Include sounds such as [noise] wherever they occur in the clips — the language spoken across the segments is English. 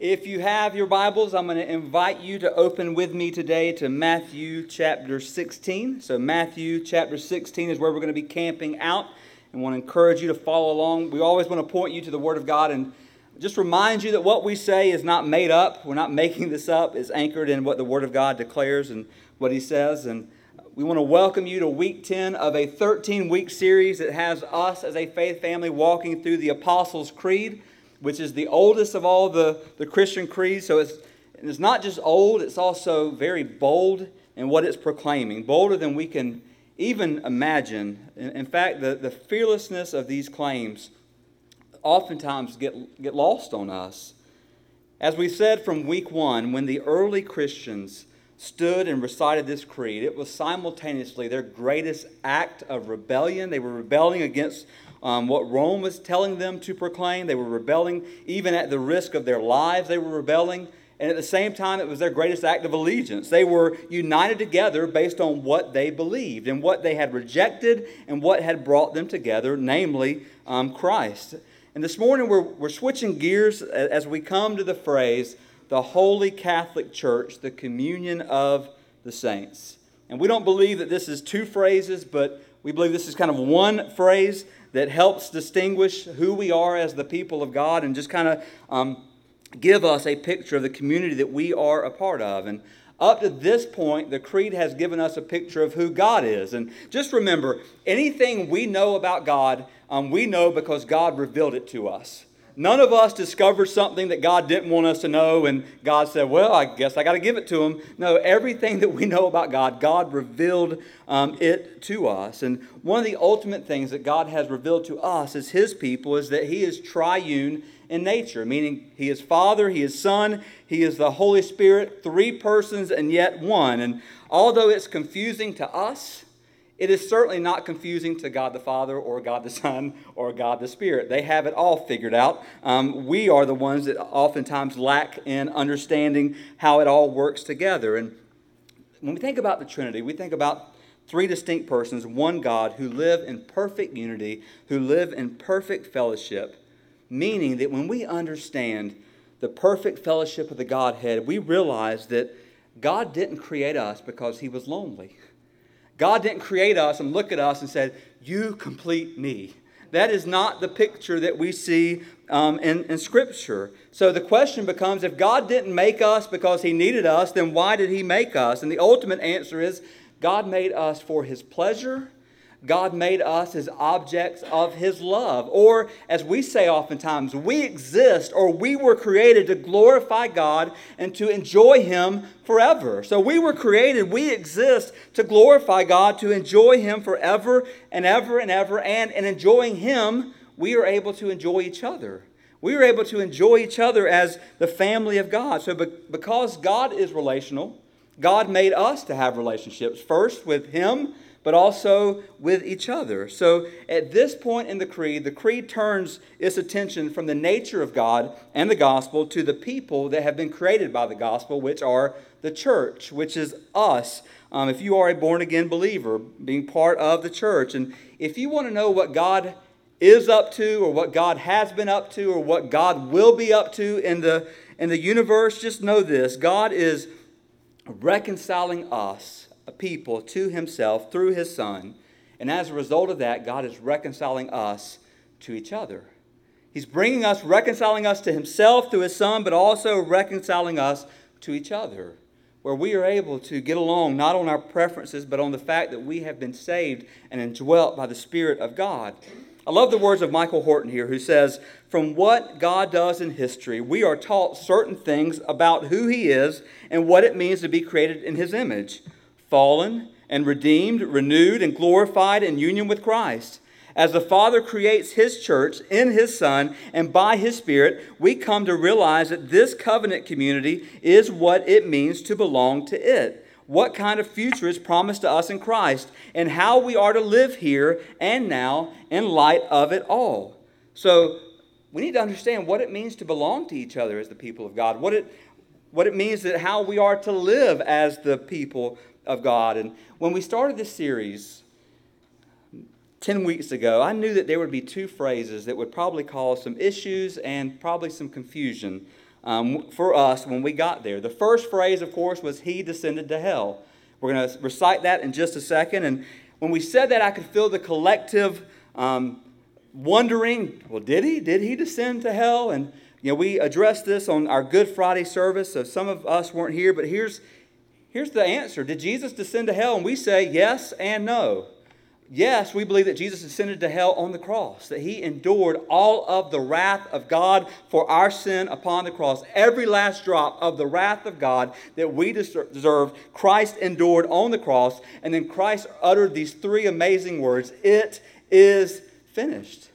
If you have your Bibles, I'm going to invite you to open with me today to Matthew chapter 16. So, Matthew chapter 16 is where we're going to be camping out and want to encourage you to follow along. We always want to point you to the Word of God and just remind you that what we say is not made up. We're not making this up. It's anchored in what the Word of God declares and what He says. And we want to welcome you to week 10 of a 13 week series that has us as a faith family walking through the Apostles' Creed, which is the oldest of all the, the Christian creeds. So it's, it's not just old, it's also very bold in what it's proclaiming, bolder than we can even imagine. In, in fact, the, the fearlessness of these claims oftentimes get, get lost on us. As we said from week one, when the early Christians stood and recited this creed, it was simultaneously their greatest act of rebellion. They were rebelling against um, what Rome was telling them to proclaim. They were rebelling even at the risk of their lives. They were rebelling. And at the same time, it was their greatest act of allegiance. They were united together based on what they believed and what they had rejected and what had brought them together, namely um, Christ. And this morning we're, we're switching gears as we come to the phrase, the Holy Catholic Church, the communion of the saints. And we don't believe that this is two phrases, but we believe this is kind of one phrase that helps distinguish who we are as the people of God and just kind of um, give us a picture of the community that we are a part of. And up to this point, the Creed has given us a picture of who God is. And just remember, anything we know about God um, we know because God revealed it to us. None of us discovered something that God didn't want us to know, and God said, Well, I guess I got to give it to him. No, everything that we know about God, God revealed um, it to us. And one of the ultimate things that God has revealed to us as His people is that He is triune in nature, meaning He is Father, He is Son, He is the Holy Spirit, three persons and yet one. And although it's confusing to us, it is certainly not confusing to God the Father or God the Son or God the Spirit. They have it all figured out. Um, we are the ones that oftentimes lack in understanding how it all works together. And when we think about the Trinity, we think about three distinct persons, one God, who live in perfect unity, who live in perfect fellowship, meaning that when we understand the perfect fellowship of the Godhead, we realize that God didn't create us because he was lonely. [laughs] God didn't create us and look at us and said, You complete me. That is not the picture that we see um, in, in Scripture. So the question becomes if God didn't make us because He needed us, then why did He make us? And the ultimate answer is God made us for His pleasure God made us as objects of His love. Or, as we say oftentimes, we exist or we were created to glorify God and to enjoy Him forever. So, we were created, we exist to glorify God, to enjoy Him forever and ever and ever. And in enjoying Him, we are able to enjoy each other. We are able to enjoy each other as the family of God. So, because God is relational, God made us to have relationships first with Him but also with each other. So at this point in the creed, the creed turns its attention from the nature of God and the gospel to the people that have been created by the gospel, which are the church, which is us. Um, if you are a born again believer, being part of the church, and if you want to know what God is up to, or what God has been up to, or what God will be up to in the in the universe, just know this: God is reconciling us a people to himself through his Son. And as a result of that, God is reconciling us to each other. He's bringing us, reconciling us to himself through his Son, but also reconciling us to each other, where we are able to get along not on our preferences, but on the fact that we have been saved and indwelt by the Spirit of God. I love the words of Michael Horton here, who says, From what God does in history, we are taught certain things about who He is and what it means to be created in His image fallen and redeemed, renewed, and glorified in union with Christ. As the Father creates His church in His Son and by His Spirit, we come to realize that this covenant community is what it means to belong to it. What kind of future is promised to us in Christ, and how we are to live here and now in light of it all. So, we need to understand what it means to belong to each other as the people of God, what it, what it means that how we are to live as the people of God. And when we started this series 10 weeks ago, I knew that there would be two phrases that would probably cause some issues and probably some confusion um, for us when we got there. The first phrase, of course, was He descended to hell. We're going to recite that in just a second. And when we said that, I could feel the collective um, wondering well, did He? Did He descend to hell? And you know, we addressed this on our Good Friday service, so some of us weren't here, but here's, here's the answer. Did Jesus descend to hell? And we say yes and no. Yes, we believe that Jesus descended to hell on the cross, that he endured all of the wrath of God for our sin upon the cross. Every last drop of the wrath of God that we deserve, Christ endured on the cross. And then Christ uttered these three amazing words It is finished.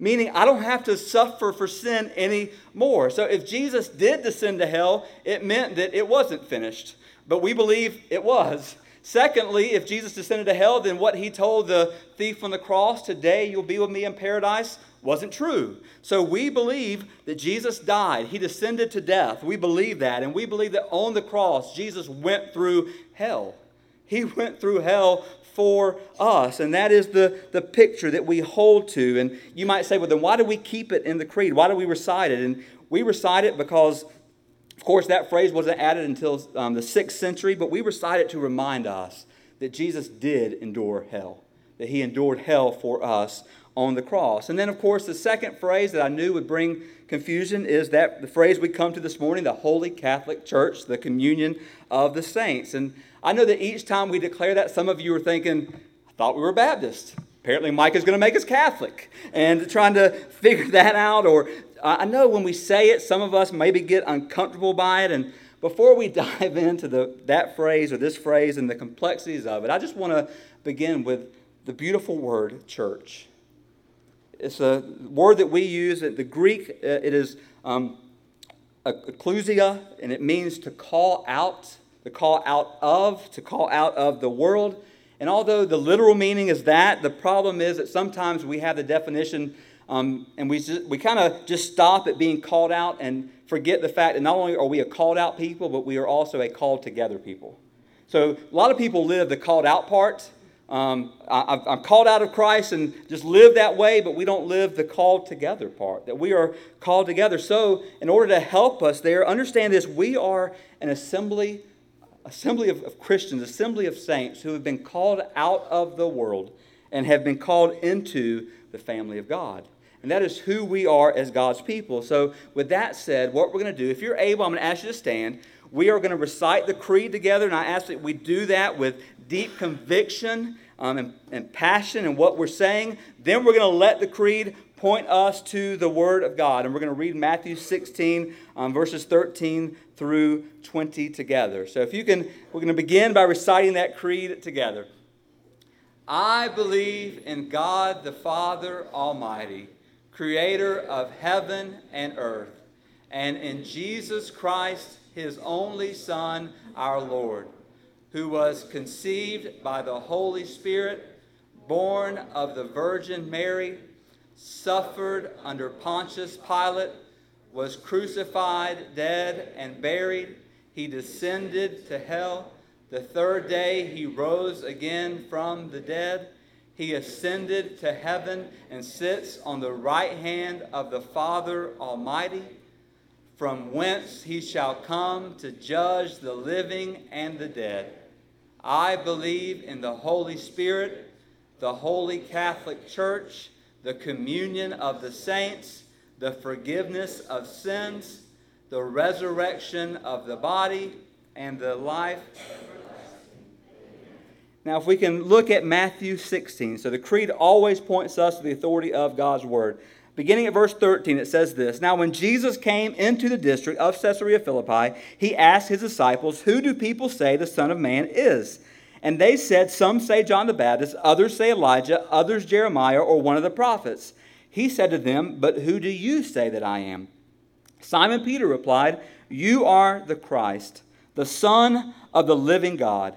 Meaning, I don't have to suffer for sin anymore. So, if Jesus did descend to hell, it meant that it wasn't finished. But we believe it was. Secondly, if Jesus descended to hell, then what he told the thief on the cross, today you'll be with me in paradise, wasn't true. So we believe that Jesus died. He descended to death. We believe that. And we believe that on the cross, Jesus went through hell. He went through hell for us. And that is the, the picture that we hold to. And you might say, well, then why do we keep it in the creed? Why do we recite it? And we recite it because of course, that phrase wasn't added until um, the sixth century, but we recite it to remind us that Jesus did endure hell, that he endured hell for us on the cross. And then, of course, the second phrase that I knew would bring confusion is that the phrase we come to this morning, the Holy Catholic Church, the communion of the saints. And I know that each time we declare that, some of you are thinking, I thought we were Baptist. Apparently, Mike is going to make us Catholic. And trying to figure [laughs] that out, or I know when we say it, some of us maybe get uncomfortable by it. And before we [laughs] dive into the, that phrase or this phrase and the complexities of it, I just want to begin with the beautiful word church. It's a word that we use. In the Greek, uh, it is um, ecclesia, and it means to call out, to call out of, to call out of the world. And although the literal meaning is that, the problem is that sometimes we have the definition um, and we, we kind of just stop at being called out and forget the fact that not only are we a called out people, but we are also a called together people. So a lot of people live the called out part. Um, I, I'm called out of Christ and just live that way, but we don't live the called together part, that we are called together. So, in order to help us there, understand this we are an assembly, assembly of, of Christians, assembly of saints who have been called out of the world and have been called into the family of God. And that is who we are as God's people. So, with that said, what we're going to do, if you're able, I'm going to ask you to stand. We are going to recite the creed together, and I ask that we do that with deep conviction um, and, and passion in what we're saying. Then we're going to let the creed point us to the Word of God. And we're going to read Matthew 16, um, verses 13 through 20 together. So, if you can, we're going to begin by reciting that creed together. I believe in God the Father Almighty creator of heaven and earth, and in Jesus Christ, his only Son, our Lord, who was conceived by the Holy Spirit, born of the Virgin Mary, suffered under Pontius Pilate, was crucified, dead, and buried. He descended to hell. The third day he rose again from the dead he ascended to heaven and sits on the right hand of the Father Almighty, from whence he shall come to judge the living and the dead. I believe in the Holy Spirit, the holy Catholic Church, the communion of the saints, the forgiveness of sins, the resurrection of the body, and the life now, if we can look at Matthew 16, so the creed always points us to the authority of God's word. Beginning at verse 13, it says this Now, when Jesus came into the district of Caesarea Philippi, he asked his disciples, Who do people say the Son of Man is? And they said, Some say John the Baptist, others say Elijah, others Jeremiah, or one of the prophets. He said to them, But who do you say that I am? Simon Peter replied, You are the Christ, the Son of the living God.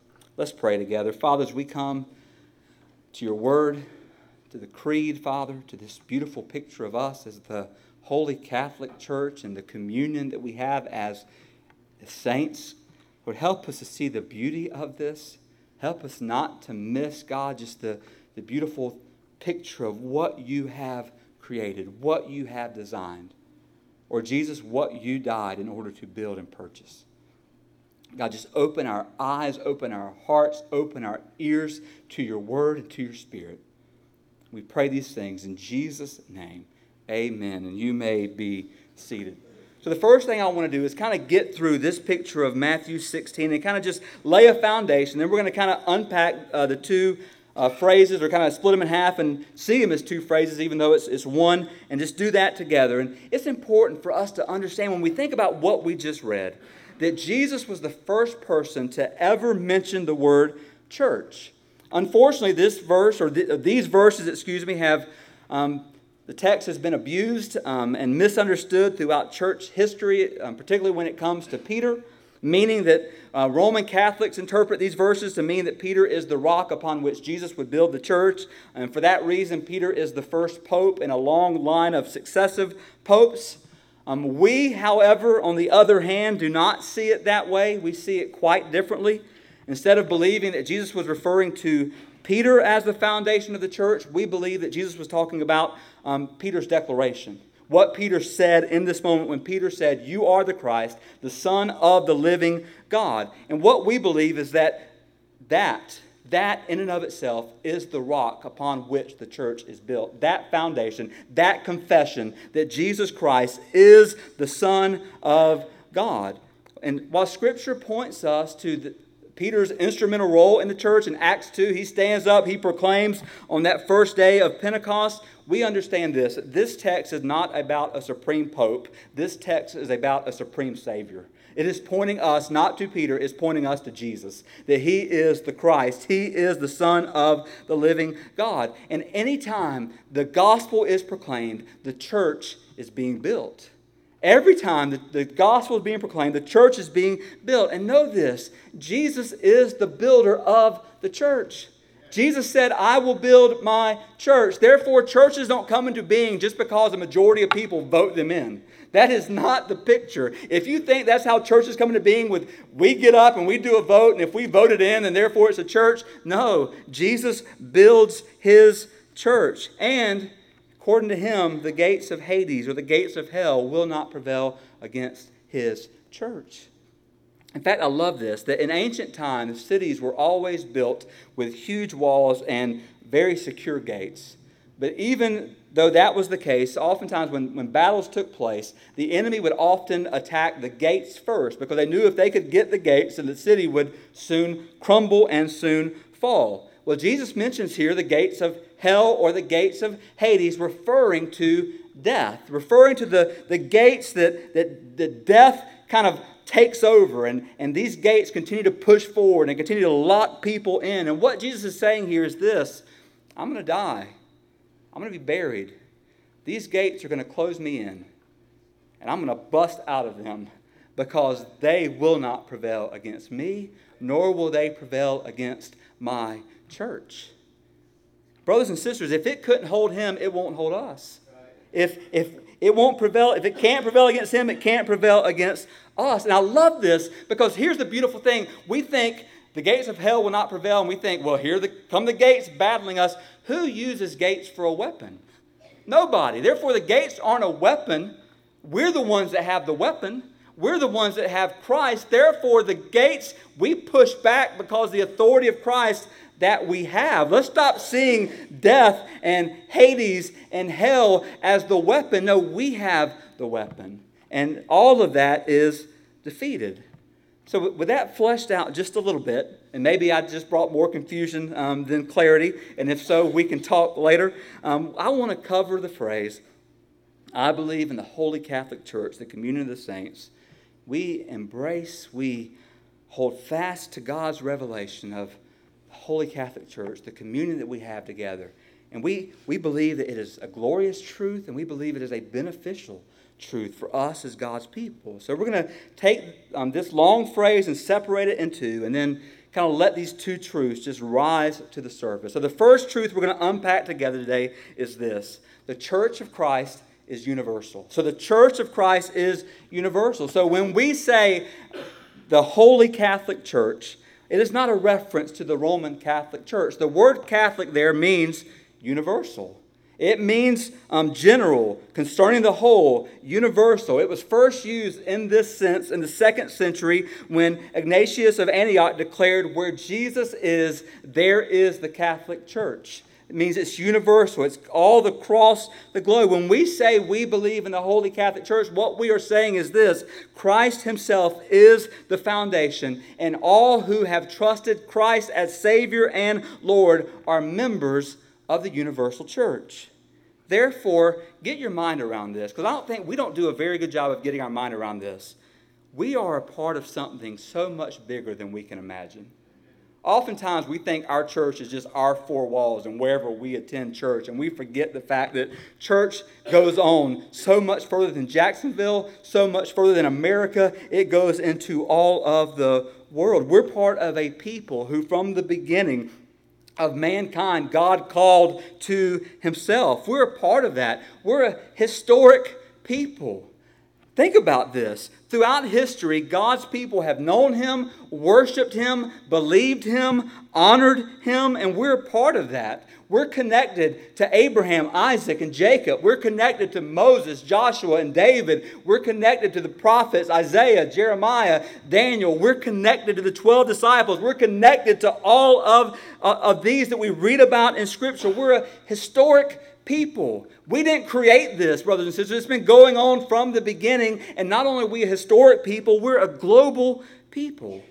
Let's pray together. Fathers, we come to your word, to the creed, Father, to this beautiful picture of us as the Holy Catholic Church and the communion that we have as saints. Lord, help us to see the beauty of this. Help us not to miss, God, just the, the beautiful picture of what you have created, what you have designed. Or, Jesus, what you died in order to build and purchase. God, just open our eyes, open our hearts, open our ears to your word and to your spirit. We pray these things in Jesus' name. Amen. And you may be seated. So, the first thing I want to do is kind of get through this picture of Matthew 16 and kind of just lay a foundation. Then we're going to kind of unpack uh, the two uh, phrases or kind of split them in half and see them as two phrases, even though it's, it's one, and just do that together. And it's important for us to understand when we think about what we just read that Jesus was the first person to ever mention the word church. Unfortunately, this verse, or th- these verses, excuse me, have um, the text has been abused um, and misunderstood throughout church history, um, particularly when it comes to Peter, meaning that uh, Roman Catholics interpret these verses to mean that Peter is the rock upon which Jesus would build the church. And for that reason, Peter is the first pope in a long line of successive popes. Um, we, however, on the other hand, do not see it that way. We see it quite differently. Instead of believing that Jesus was referring to Peter as the foundation of the church, we believe that Jesus was talking about um, Peter's declaration. What Peter said in this moment when Peter said, You are the Christ, the Son of the living God. And what we believe is that that, that in and of itself is the rock upon which the church is built. That foundation, that confession that Jesus Christ is the Son of God. And while Scripture points us to the, Peter's instrumental role in the church in Acts 2. He stands up, he proclaims on that first day of Pentecost. We understand this. This text is not about a supreme pope, this text is about a supreme Savior. It is pointing us not to Peter, it's pointing us to Jesus, that he is the Christ. He is the Son of the living God. And anytime the gospel is proclaimed, the church is being built. Every time the, the gospel is being proclaimed, the church is being built. And know this Jesus is the builder of the church. Jesus said, I will build my church. Therefore, churches don't come into being just because a majority of people vote them in. That is not the picture. If you think that's how churches come into being with we get up and we do a vote, and if we vote it in, then therefore it's a church. No, Jesus builds his church. And According to him, the gates of Hades or the gates of hell will not prevail against his church. In fact, I love this that in ancient times, cities were always built with huge walls and very secure gates. But even though that was the case, oftentimes when, when battles took place, the enemy would often attack the gates first because they knew if they could get the gates, then the city would soon crumble and soon fall. Well, Jesus mentions here the gates of hell or the gates of Hades, referring to death, referring to the, the gates that, that, that death kind of takes over. And, and these gates continue to push forward and continue to lock people in. And what Jesus is saying here is this I'm going to die, I'm going to be buried. These gates are going to close me in, and I'm going to bust out of them because they will not prevail against me, nor will they prevail against my church. Brothers and sisters, if it couldn't hold him, it won't hold us. If, if it won't prevail, if it can't prevail against him, it can't prevail against us. And I love this because here's the beautiful thing. We think the gates of hell will not prevail, and we think, well, here the, come the gates battling us. Who uses gates for a weapon? Nobody. Therefore, the gates aren't a weapon. We're the ones that have the weapon. We're the ones that have Christ. Therefore, the gates we push back because the authority of Christ that we have. Let's stop seeing death and Hades and hell as the weapon. No, we have the weapon. And all of that is defeated. So, with that fleshed out just a little bit, and maybe I just brought more confusion um, than clarity, and if so, we can talk later. Um, I want to cover the phrase I believe in the Holy Catholic Church, the communion of the saints. We embrace, we hold fast to God's revelation of Holy Catholic Church, the communion that we have together. And we, we believe that it is a glorious truth, and we believe it is a beneficial truth for us as God's people. So we're going to take um, this long phrase and separate it in two, and then kind of let these two truths just rise to the surface. So the first truth we're going to unpack together today is this the church of Christ is universal. So the church of Christ is universal. So when we say the Holy Catholic Church, it is not a reference to the Roman Catholic Church. The word Catholic there means universal. It means um, general, concerning the whole, universal. It was first used in this sense in the second century when Ignatius of Antioch declared, Where Jesus is, there is the Catholic Church. It means it's universal, it's all across the globe. When we say we believe in the Holy Catholic Church, what we are saying is this Christ Himself is the foundation, and all who have trusted Christ as Savior and Lord are members of the universal church. Therefore, get your mind around this, because I don't think we don't do a very good job of getting our mind around this. We are a part of something so much bigger than we can imagine. Oftentimes, we think our church is just our four walls and wherever we attend church, and we forget the fact that church goes on so much further than Jacksonville, so much further than America. It goes into all of the world. We're part of a people who, from the beginning, of mankind God called to himself. We're a part of that. We're a historic people. Think about this. Throughout history, God's people have known Him, worshiped Him, believed Him, honored Him, and we're part of that. We're connected to Abraham, Isaac, and Jacob. We're connected to Moses, Joshua, and David. We're connected to the prophets, Isaiah, Jeremiah, Daniel. We're connected to the 12 disciples. We're connected to all of, uh, of these that we read about in Scripture. We're a historic people. We didn't create this, brothers and sisters. It's been going on from the beginning. And not only are we a historic people, we're a global people.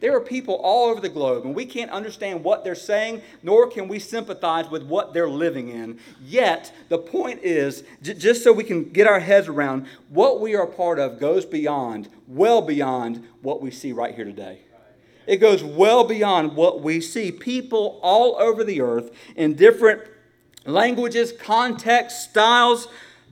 There are people all over the globe, and we can't understand what they're saying, nor can we sympathize with what they're living in. Yet, the point is, j- just so we can get our heads around, what we are part of goes beyond, well beyond what we see right here today. It goes well beyond what we see. People all over the earth in different languages, contexts, styles,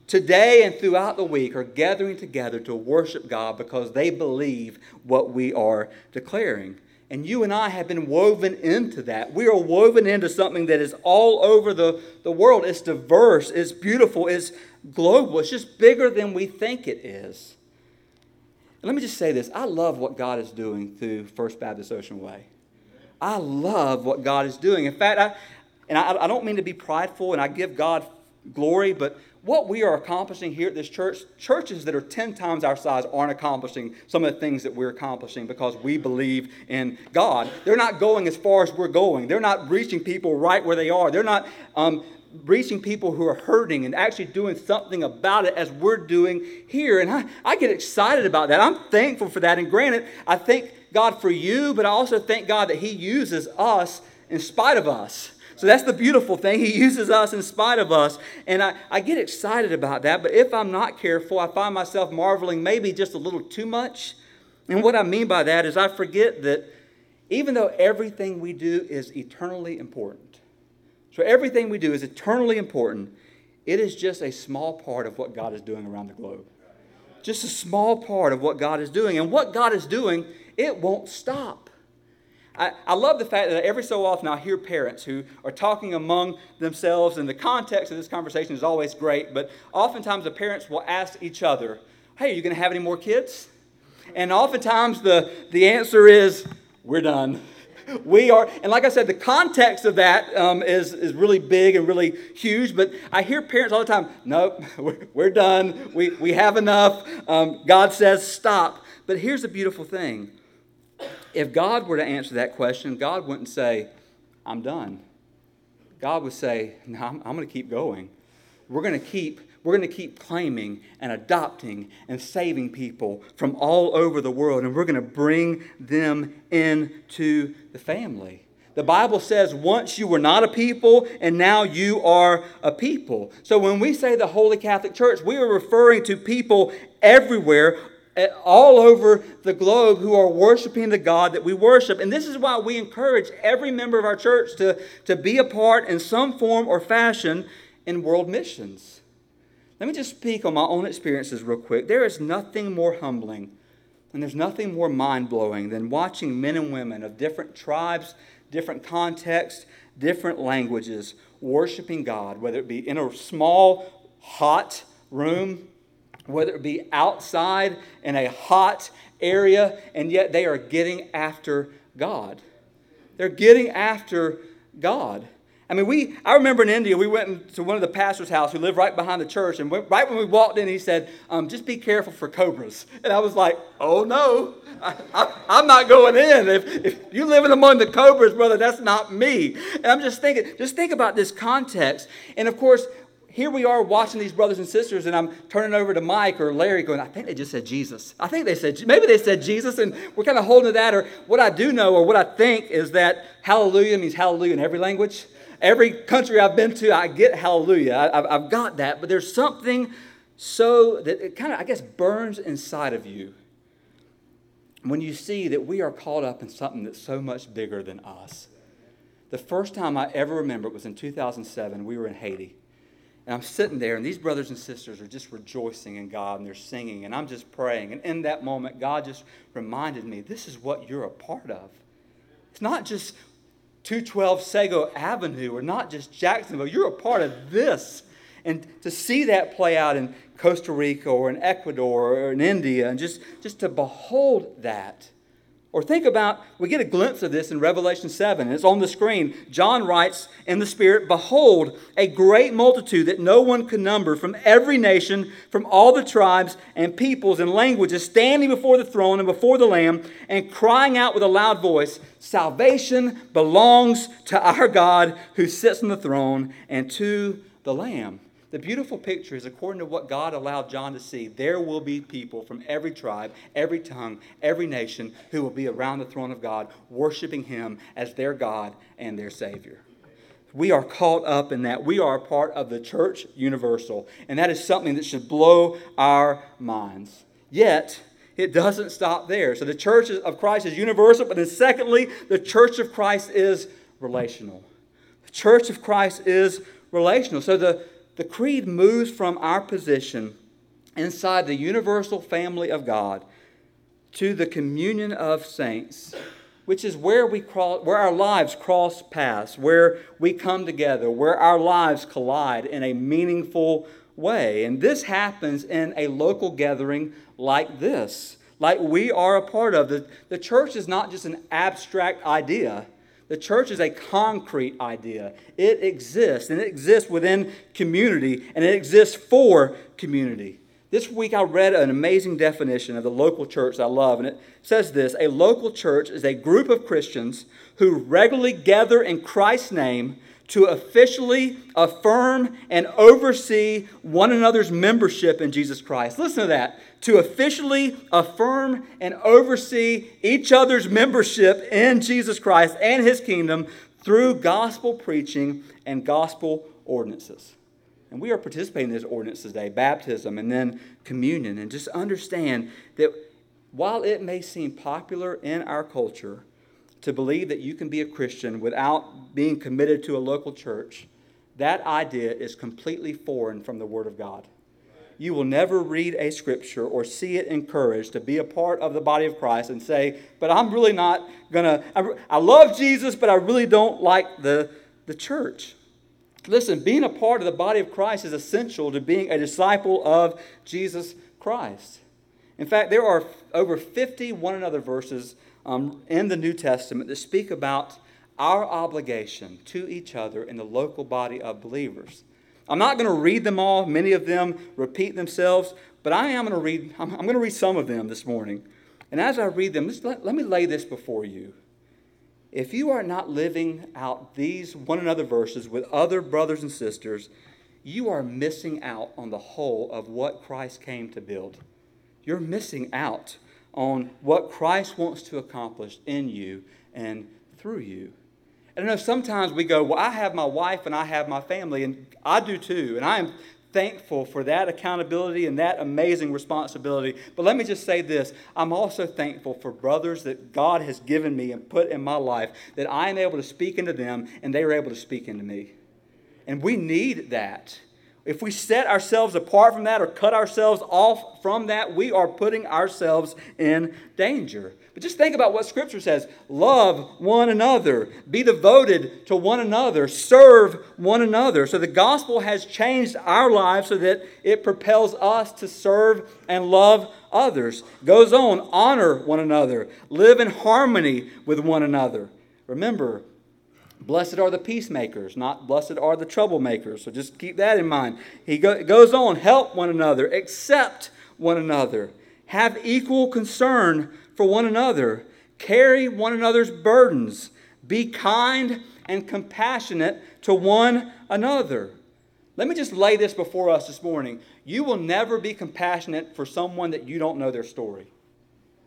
today and throughout the week are gathering together to worship God because they believe what we are declaring. And you and I have been woven into that. We are woven into something that is all over the, the world. It's diverse, it's beautiful, it's global, it's just bigger than we think it is. And let me just say this I love what God is doing through First Baptist Ocean Way. I love what God is doing. In fact, I, and I, I don't mean to be prideful and I give God glory, but what we are accomplishing here at this church, churches that are 10 times our size aren't accomplishing some of the things that we're accomplishing because we believe in God. They're not going as far as we're going. They're not reaching people right where they are. They're not um, reaching people who are hurting and actually doing something about it as we're doing here. And I, I get excited about that. I'm thankful for that. And granted, I thank God for you, but I also thank God that He uses us in spite of us. So that's the beautiful thing. He uses us in spite of us. And I, I get excited about that. But if I'm not careful, I find myself marveling maybe just a little too much. And what I mean by that is I forget that even though everything we do is eternally important, so everything we do is eternally important, it is just a small part of what God is doing around the globe. Just a small part of what God is doing. And what God is doing, it won't stop. I, I love the fact that every so often I hear parents who are talking among themselves, and the context of this conversation is always great, but oftentimes the parents will ask each other, Hey, are you going to have any more kids? And oftentimes the, the answer is, We're done. [laughs] We are, and like I said, the context of that um, is is really big and really huge. But I hear parents all the time, nope, [laughs] we're, done. We, we have enough. Um, God says stop. But here's the beautiful thing if God were to answer that question, God wouldn't say, I'm done. God would say, No, I'm, I'm going to keep going. We're going to keep we're going to keep claiming and adopting and saving people from all over the world, and we're going to bring them into the family. The Bible says once you were not a people, and now you are a people. So when we say the Holy Catholic Church, we are referring to people everywhere Eh, all over the globe who are worshiping the God that we worship. And this is why we encourage every member of our church to, to be a part in some form or fashion in world missions. Let me just speak on my own experiences real quick. There is nothing more humbling and there's nothing more mind blowing than watching men and women of different tribes, different contexts, different languages worshiping God, whether it be in a small, hot room, whether it be outside in a hot area, and yet they are getting after God. They're getting after God. I mean, we, I remember in India, we went to one of the pastor's house who lived right behind the church. And right when we walked in, he said, um, just be careful for cobras. And I was like, oh no, I, am not going in. If, if you living among the cobras, brother, that's not me. And I'm just thinking, just think about this context. And of course, here we are watching these brothers and sisters, and I'm turning over to Mike or Larry going, I think they just said Jesus. I think they said, maybe they said Jesus, and we're kind of holding to that. Or what I do know, or what I think, is that hallelujah means hallelujah in every language. Every country I've been to, I get hallelujah. I, have got that. But there's something so that it kind of, I guess, burns inside of you when you see that we are caught up in something that's so much bigger than us. The first time I ever remember it was in 2007. We were in Haiti. And I'm sitting there, and these brothers and sisters are just rejoicing in God, and they're singing, and I'm just praying. And in that moment, God just reminded me this is what you're a part of. It's not just 212 Sego Avenue or not just Jacksonville. You're a part of this. And to see that play out in Costa Rica or in Ecuador or in India, and just, just to behold that or think about, we get a glimpse of this in Revelation 7, and it's on the screen. John writes in the Spirit, Behold, a great multitude that no one could number from every nation, from all the tribes and peoples and languages, standing before the throne and before the Lamb, and crying out with a loud voice, Salvation belongs to our God who sits on the throne and to the Lamb. The beautiful picture is according to what God allowed John to see, there will be people from every tribe, every tongue, every nation who will be around the throne of God, worshiping Him as their God and their Savior. We are caught up in that. We are a part of the church universal, and that is something that should blow our minds. Yet, it doesn't stop there. So the church of Christ is universal, but then secondly, the church of Christ is relational. The church of Christ is relational. So the the creed moves from our position inside the universal family of God to the communion of saints, which is where we cross, where our lives cross paths, where we come together, where our lives collide in a meaningful way. And this happens in a local gathering like this, like we are a part of. The, the church is not just an abstract idea. The church is a concrete idea. It exists, and it exists within community, and it exists for community. This week I read an amazing definition of the local church I love, and it says this A local church is a group of Christians who regularly gather in Christ's name to officially affirm and oversee one another's membership in Jesus Christ. Listen to that to officially affirm and oversee each other's membership in Jesus Christ and his kingdom through gospel preaching and gospel ordinances. And we are participating in these ordinances today baptism and then communion. And just understand that while it may seem popular in our culture to believe that you can be a Christian without being committed to a local church, that idea is completely foreign from the Word of God you will never read a scripture or see it encouraged to be a part of the body of Christ and say, but I'm really not going to, I love Jesus, but I really don't like the, the church. Listen, being a part of the body of Christ is essential to being a disciple of Jesus Christ. In fact, there are over 50 one another verses um, in the New Testament that speak about our obligation to each other in the local body of believers. I'm not going to read them all. Many of them repeat themselves, but I am going to read, I'm, going to read some of them this morning. And as I read them, let, let me lay this before you. If you are not living out these one another verses with other brothers and sisters, you are missing out on the whole of what Christ came to build. You're missing out on what Christ wants to accomplish in you and through you. And I know sometimes we go, Well, I have my wife and I have my family, and I do too. And I am thankful for that accountability and that amazing responsibility. But let me just say this I'm also thankful for brothers that God has given me and put in my life that I am able to speak into them and they are able to speak into me. And we need that. If we set ourselves apart from that or cut ourselves off from that, we are putting ourselves in danger. But just think about what Scripture says love one another, be devoted to one another, serve one another. So the gospel has changed our lives so that it propels us to serve and love others. Goes on, honor one another, live in harmony with one another. Remember, Blessed are the peacemakers, not blessed are the troublemakers. So just keep that in mind. He go, goes on, help one another, accept one another, have equal concern for one another, carry one another's burdens, be kind and compassionate to one another. Let me just lay this before us this morning. You will never be compassionate for someone that you don't know their story.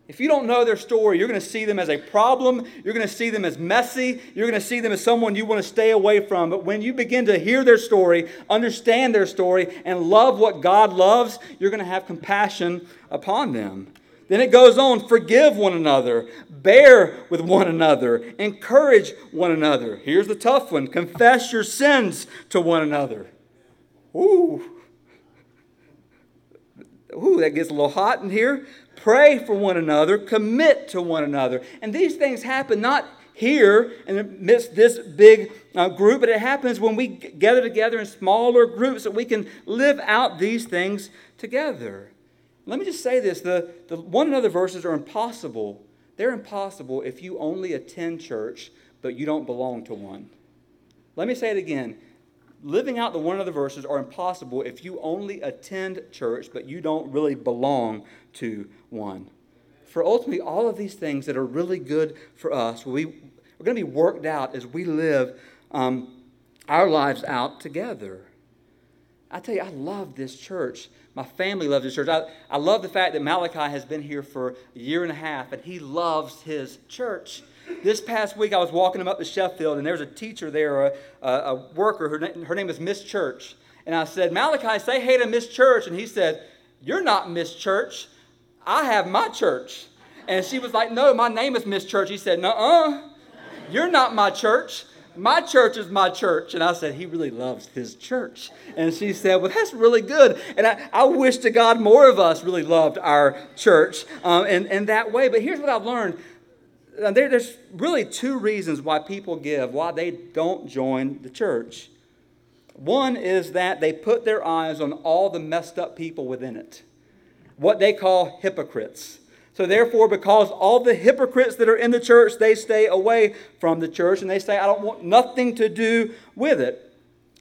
If you don't know their story, you're going to see them as a problem. You're going to see them as messy. You're going to see them as someone you want to stay away from. But when you begin to hear their story, understand their story, and love what God loves, you're going to have compassion upon them. Then it goes on forgive one another, bear with one another, encourage one another. Here's the tough one confess your sins to one another. Ooh. Ooh, that gets a little hot in here pray for one another, commit to one another. And these things happen not here in the midst this big uh, group, but it happens when we gather together in smaller groups that we can live out these things together. Let me just say this the, the one another verses are impossible. They're impossible if you only attend church, but you don't belong to one. Let me say it again living out the one of the verses are impossible if you only attend church, but you don't really belong to one. For ultimately, all of these things that are really good for us, we, we're going to be worked out as we live um, our lives out together. I tell you, I love this church. My family loves this church. I, I love the fact that Malachi has been here for a year and a half and he loves his church. This past week, I was walking up to Sheffield, and there was a teacher there, a, a, a worker. Her, her name is Miss Church. And I said, Malachi, say hey to Miss Church. And he said, You're not Miss Church. I have my church. And she was like, No, my name is Miss Church. He said, No, uh, you're not my church. My church is my church. And I said, He really loves his church. And she said, Well, that's really good. And I, I wish to God more of us really loved our church um, in, in that way. But here's what I've learned there, there's really two reasons why people give, why they don't join the church. One is that they put their eyes on all the messed up people within it, what they call hypocrites. So, therefore, because all the hypocrites that are in the church, they stay away from the church and they say, I don't want nothing to do with it.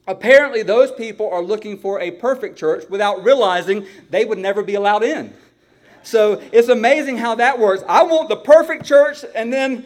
Apparently, those people are looking for a perfect church without realizing they would never be allowed in. So it's amazing how that works. I want the perfect church, and then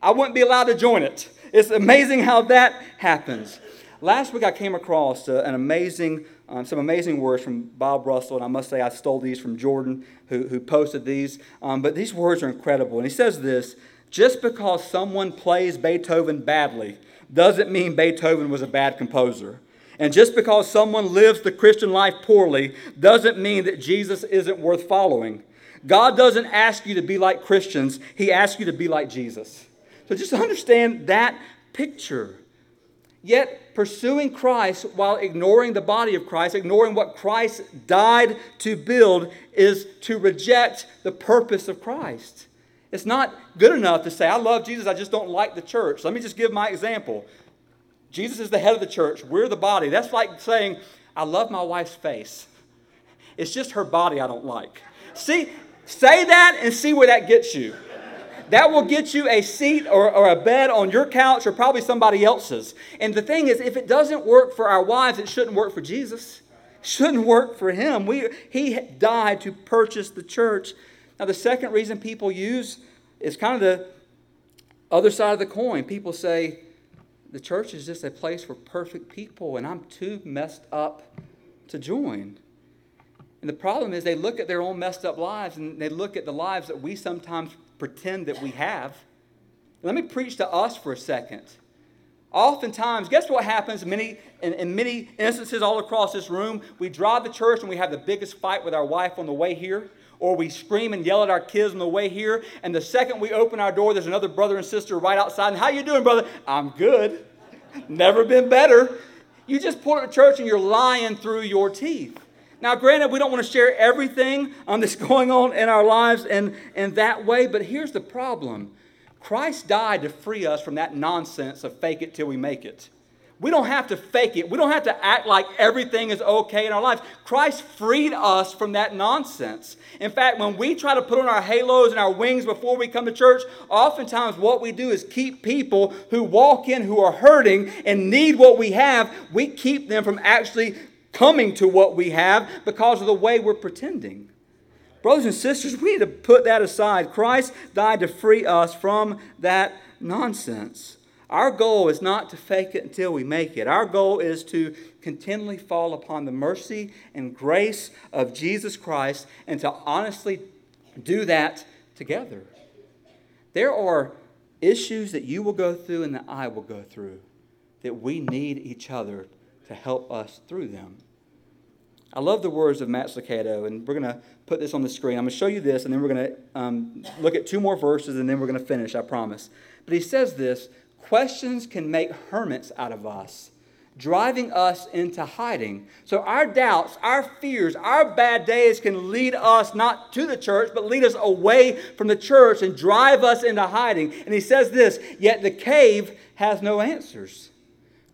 I wouldn't be allowed to join it. It's amazing how that happens. Last week I came across uh, an amazing, um, some amazing words from Bob Russell, and I must say I stole these from Jordan, who, who posted these. Um, but these words are incredible. And he says this just because someone plays Beethoven badly doesn't mean Beethoven was a bad composer. And just because someone lives the Christian life poorly doesn't mean that Jesus isn't worth following. God doesn't ask you to be like Christians, He asks you to be like Jesus. So just [laughs] understand that picture. Yet, pursuing Christ while ignoring the body of Christ, ignoring what Christ died to build, is to reject the purpose of Christ. It's not good enough to say, I love Jesus, I just don't like the church. Let me just give my example. Jesus is the head of the church, we're the body. That's like saying, I love my wife's face. It's just her body I don't like. See, Say that and see where that gets you. That will get you a seat or, or, a bed on your couch or probably somebody else's. And the thing is, if it doesn't work for our wives, it shouldn't work for Jesus. Shouldn't work for him. We, he died to purchase the church. Now, the second reason people use is kind of the other side of the coin. People say, the church is just a place for perfect people, and I'm too messed up to join. And the problem is they look at their own messed up lives and they look at the lives that we sometimes pretend that we have. Let me preach to us for a second. Oftentimes, guess what happens many, in, in many instances all across this room? We drive to church and we have the biggest fight with our wife on the way here, or we scream and yell at our kids on the way here, and the second we open our door, there's another brother and sister right outside. And how you doing, brother? I'm good. Never been better. You just pull up to church and you're lying through your teeth. Now, granted, we don't want to share everything um, that's [laughs] going on in our lives in, in that way, but here's the problem Christ died to free us from that nonsense of fake it till we make it. We don't have to fake it. We don't have to act like everything is okay in our lives. Christ freed us from that nonsense. In fact, when we try to put on our halos and our wings before we come to church, oftentimes what we do is keep people who walk in who are hurting and need what we have, we keep them from actually coming to what we have because of the way we're pretending. Brothers and sisters, we need to put that aside. Christ died to free us from that nonsense. Our goal is not to fake it until we make it. Our goal is to continually fall upon the mercy and grace of Jesus Christ and to honestly do that together. There are issues that you will go through and that I will go through that we need each other to help us through them. I love the words of Max Lucado, and we're going to put this on the screen. I'm going to show you this, and then we're going to um, look at two more verses, and then we're going to finish, I promise. But he says this Questions can make hermits out of us, driving us into hiding. So, our doubts, our fears, our bad days can lead us not to the church, but lead us away from the church and drive us into hiding. And he says this Yet the cave has no answers.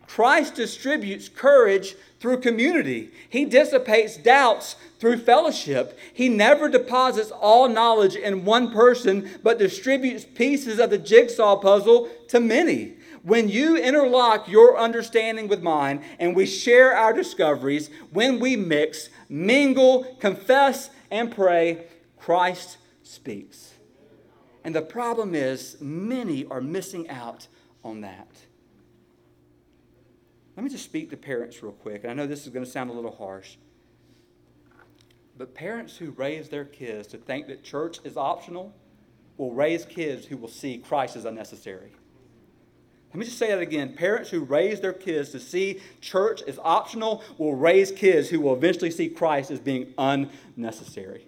Christ distributes courage through community. He dissipates doubts through fellowship. He never deposits all knowledge in one person, but distributes pieces of the jigsaw puzzle to many. When you interlock your understanding with mine and we share our discoveries, when we mix, mingle, confess, and pray, Christ speaks. And the problem is, many are missing out on that. Let me just speak to parents real quick. And I know this is going to sound a little harsh. But parents who raise their kids to think that church is optional will raise kids who will see Christ as unnecessary. Let me just say that again. Parents who raise their kids to see church as optional will raise kids who will eventually see Christ as being unnecessary.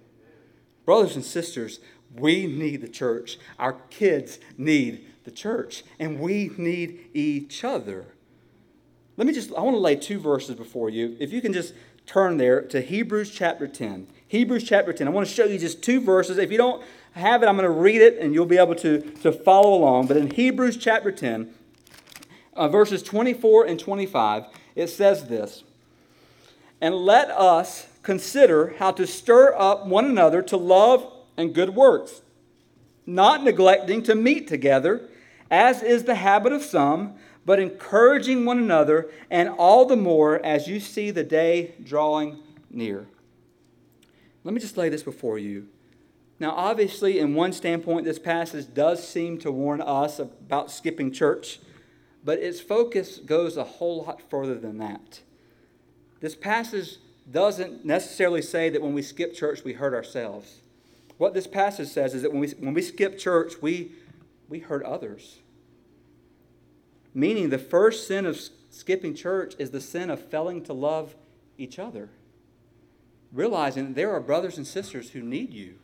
Brothers and sisters, we need the church. Our kids need the church, and we need each other. Let me just, I want to lay two verses before you. If you can just turn there to Hebrews chapter 10. Hebrews chapter 10. I want to show you just two verses. If you don't have it, I'm going to read it and you'll be able to, to follow along. But in Hebrews chapter 10, uh, verses 24 and 25, it says this And let us consider how to stir up one another to love and good works, not neglecting to meet together, as is the habit of some but encouraging one another, and all the more as you see the day drawing near. Let me just lay this before you. Now, obviously, in one standpoint, this passage does seem to warn us about skipping church, but its focus goes a whole lot further than that. This passage doesn't necessarily say that when we skip church, we hurt ourselves. What this passage says is that when we, when we skip church, we, we hurt others. Meaning, the first sin of skipping church is the sin of failing to love each other. Realizing there are brothers and sisters who need you.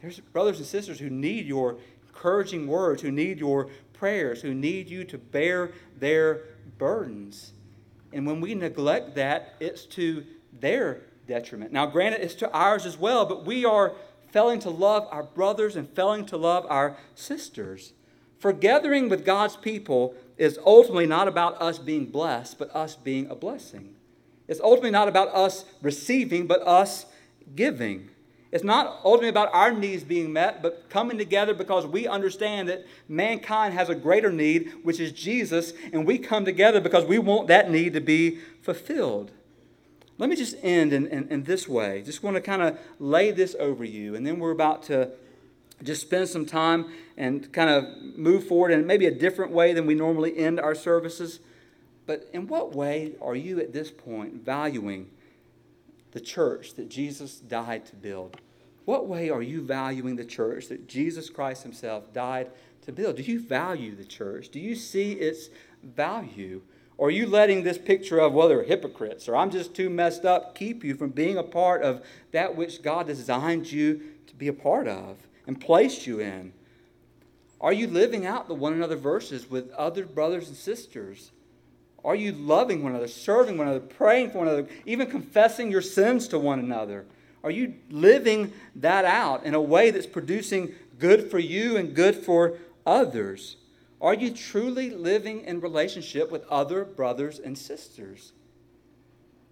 There's brothers and sisters who need your encouraging words, who need your prayers, who need you to bear their burdens. And when we neglect that, it's to their detriment. Now, granted, it's to ours as well, but we are failing to love our brothers and failing to love our sisters. For gathering with God's people is ultimately not about us being blessed, but us being a blessing. It's ultimately not about us receiving, but us giving. It's not ultimately about our needs being met, but coming together because we understand that mankind has a greater need, which is Jesus, and we come together because we want that need to be fulfilled. Let me just end in, in, in this way. Just want to kind of lay this over you, and then we're about to just spend some time and kind of move forward in maybe a different way than we normally end our services. But in what way are you at this point valuing the church that Jesus died to build? What way are you valuing the church that Jesus Christ Himself died to build? Do you value the church? Do you see its value? Or are you letting this picture of, well, they're hypocrites or I'm just too messed up, keep you from being a part of that which God designed you to be a part of? And placed you in? Are you living out the one another verses with other brothers and sisters? Are you loving one another, serving one another, praying for one another, even confessing your sins to one another? Are you living that out in a way that's producing good for you and good for others? Are you truly living in relationship with other brothers and sisters?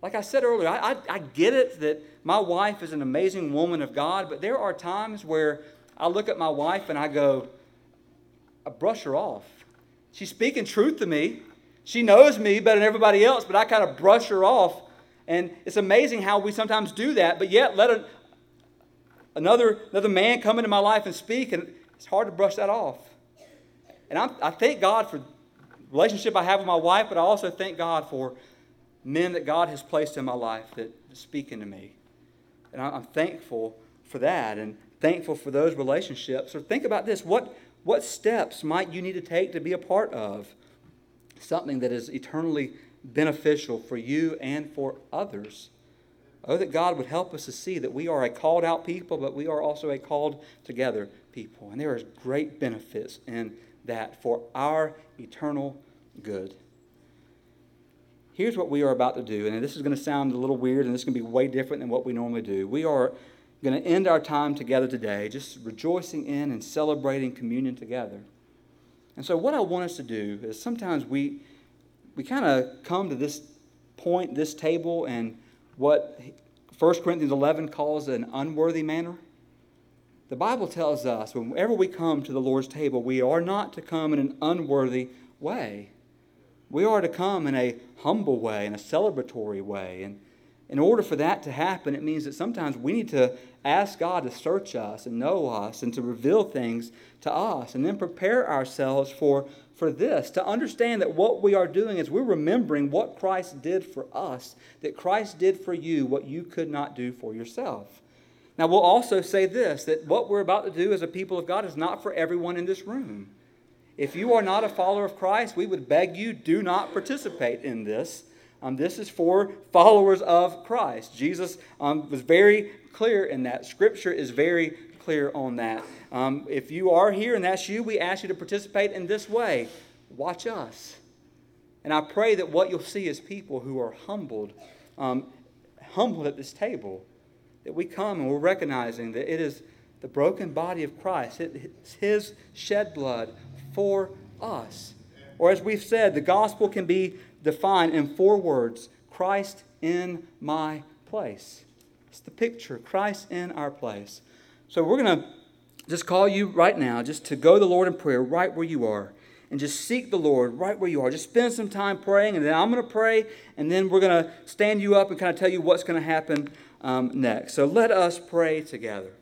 Like I said earlier, I, I, I, get it that my wife is an amazing woman of God, but there are times where I look at my wife and I go, I brush her off. She's speaking truth to me. She knows me better than everybody else, but I kind of brush her off. And it's amazing how we sometimes do that, but yet let a, another, another man come into my life and speak, and it's hard to brush that off. And I'm, I thank God for relationship I have with my wife, but I also thank God for men that God has placed in my life that speak into me. And I'm thankful for that and thankful for those relationships. Or think about this. What, what steps might you need to take to be a part of something that is eternally beneficial for you and for others? Oh, that God would help us to see that we are a called out people, but we are also a called together people. And there is great benefits in that for our eternal good. Here's what we are about to do, and this is going to sound a little weird, and this is going to be way different than what we normally do. We are going to end our time together today just rejoicing in and celebrating communion together. And so, what I want us to do is sometimes we, we kind of come to this point, this table, and what 1 Corinthians 11 calls an unworthy manner. The Bible tells us whenever we come to the Lord's table, we are not to come in an unworthy way. We are to come in a humble way, in a celebratory way. And in order for that to happen, it means that sometimes we need to ask God to search us and know us and to reveal things to us and then prepare ourselves for, for this, to understand that what we are doing is we're remembering what Christ did for us, that Christ did for you what you could not do for yourself. Now, we'll also say this that what we're about to do as a people of God is not for everyone in this room. If you are not a follower of Christ, we would beg you do not participate in this. Um, this is for followers of Christ. Jesus um, was very clear in that. Scripture is very clear on that. Um, if you are here and that's you, we ask you to participate in this way. Watch us. And I pray that what you'll see is people who are humbled, um, humbled at this table that we come and we're recognizing that it is the broken body of Christ, it's His shed blood for us. Or as we've said, the gospel can be defined in four words Christ in my place. It's the picture Christ in our place. So we're going to just call you right now just to go to the Lord in prayer right where you are and just seek the Lord right where you are. Just spend some time praying, and then I'm going to pray, and then we're going to stand you up and kind of tell you what's going to happen um, next. So let us pray together.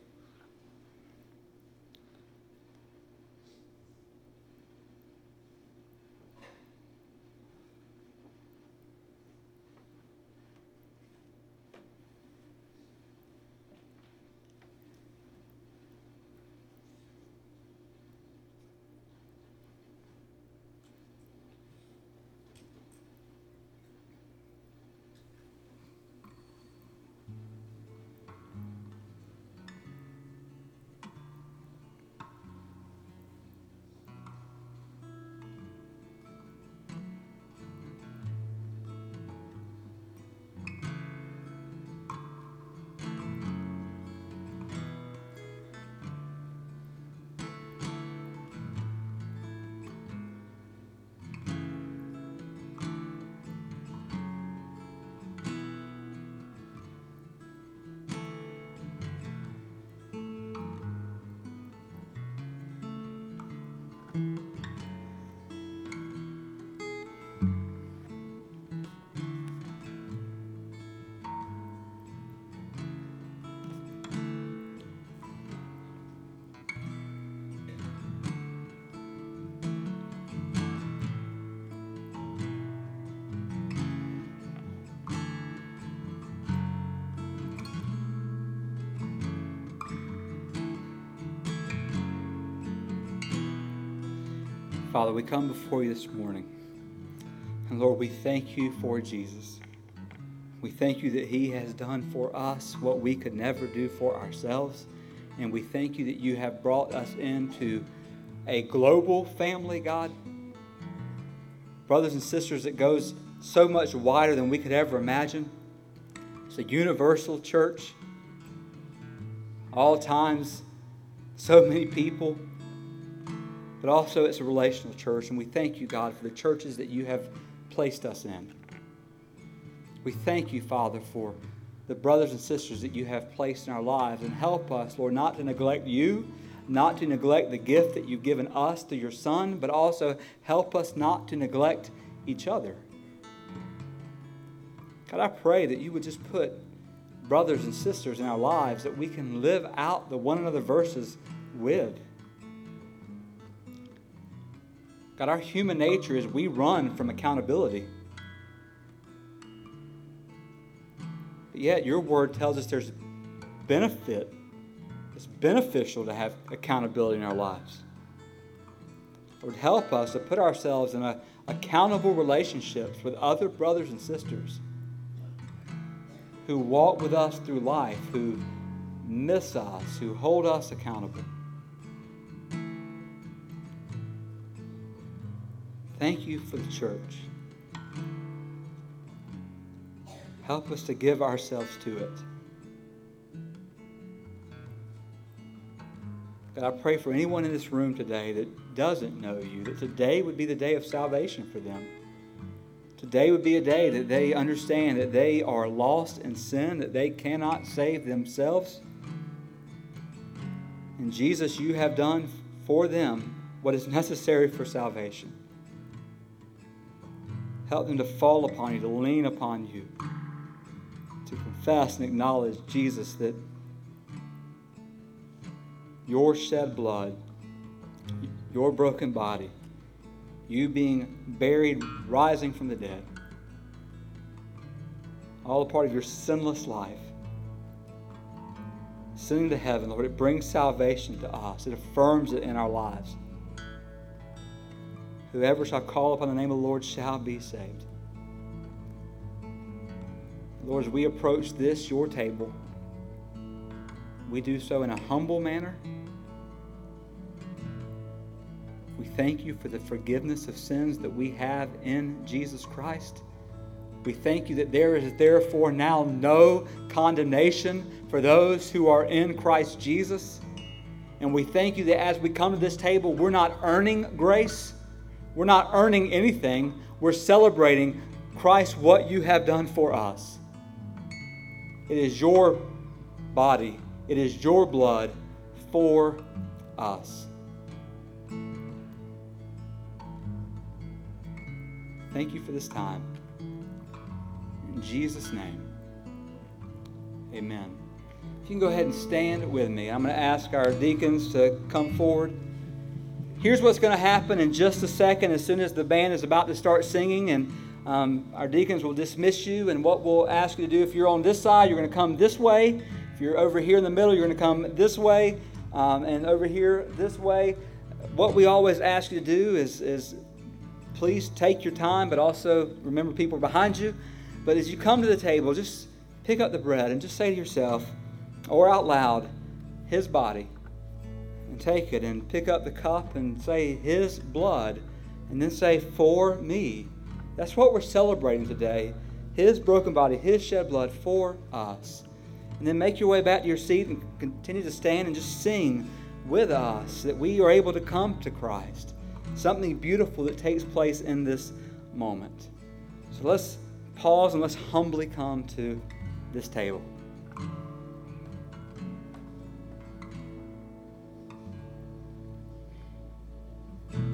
Father, we come before you this morning. And Lord, we thank you for Jesus. We thank you that he has done for us what we could never do for ourselves. And we thank you that you have brought us into a global family, God. brothers and sisters, that goes so much wider than we could ever imagine. It's a universal church. All times, so many people. But also, it's a relational church, and we thank you, God, for the churches that you have placed us in. We thank you, Father, for the brothers and sisters that you have placed in our lives, and help us, Lord, not to neglect you, not to neglect the gift that you've given us through your Son, but also help us not to neglect each other. God, I pray that you would just put brothers and sisters in our lives that we can live out the one another verses with. God, our human nature is we run from accountability. But yet, your word tells us there's benefit. It's beneficial to have accountability in our lives. It would help us to put ourselves in a, accountable relationships with other brothers and sisters who walk with us through life, who miss us, who hold us accountable. Thank you for the church. Help us to give ourselves to it. God, I pray for anyone in this room today that doesn't know you, that today would be the day of salvation for them. Today would be a day that they understand that they are lost in sin, that they cannot save themselves. And Jesus, you have done for them what is necessary for salvation. Help them to fall upon you, to lean upon you, to confess and acknowledge, Jesus, that your shed blood, your broken body, you being buried, rising from the dead, all a part of your sinless life, sending to heaven, Lord, it brings salvation to us. It affirms it in our lives. Whoever shall call upon the name of the Lord shall be saved. Lord, as we approach this, your table, we do so in a humble manner we thank you for the forgiveness of sins that we have in Jesus Christ. We thank you that there is therefore now no condemnation for those who are in Christ Jesus. And we thank you that as we come to this table, we're not earning grace, we're not earning anything, we're celebrating Christ, what you have done for us. It is your body, it is your blood for us. Thank you for this time. In Jesus' name, amen. If you can go ahead and stand with me. I'm going to ask our deacons to come forward. Here's what's going to happen in just a second as soon as the band is about to start singing, and um, our deacons will dismiss you. And what we'll ask you to do if you're on this side, you're going to come this way. If you're over here in the middle, you're going to come this way. Um, and over here this way. What we always ask you to do is, is please take your time, but also remember people behind you. But as you come to the table, just pick up the bread and just say to yourself, or out loud, His body. And take it and pick up the cup and say, His blood. And then say, For me. That's what we're celebrating today. His broken body, His shed blood for us. And then make your way back to your seat and continue to stand and just sing with us that we are able to come to Christ something beautiful that takes place in this moment. So let's pause and let's humbly come to this table.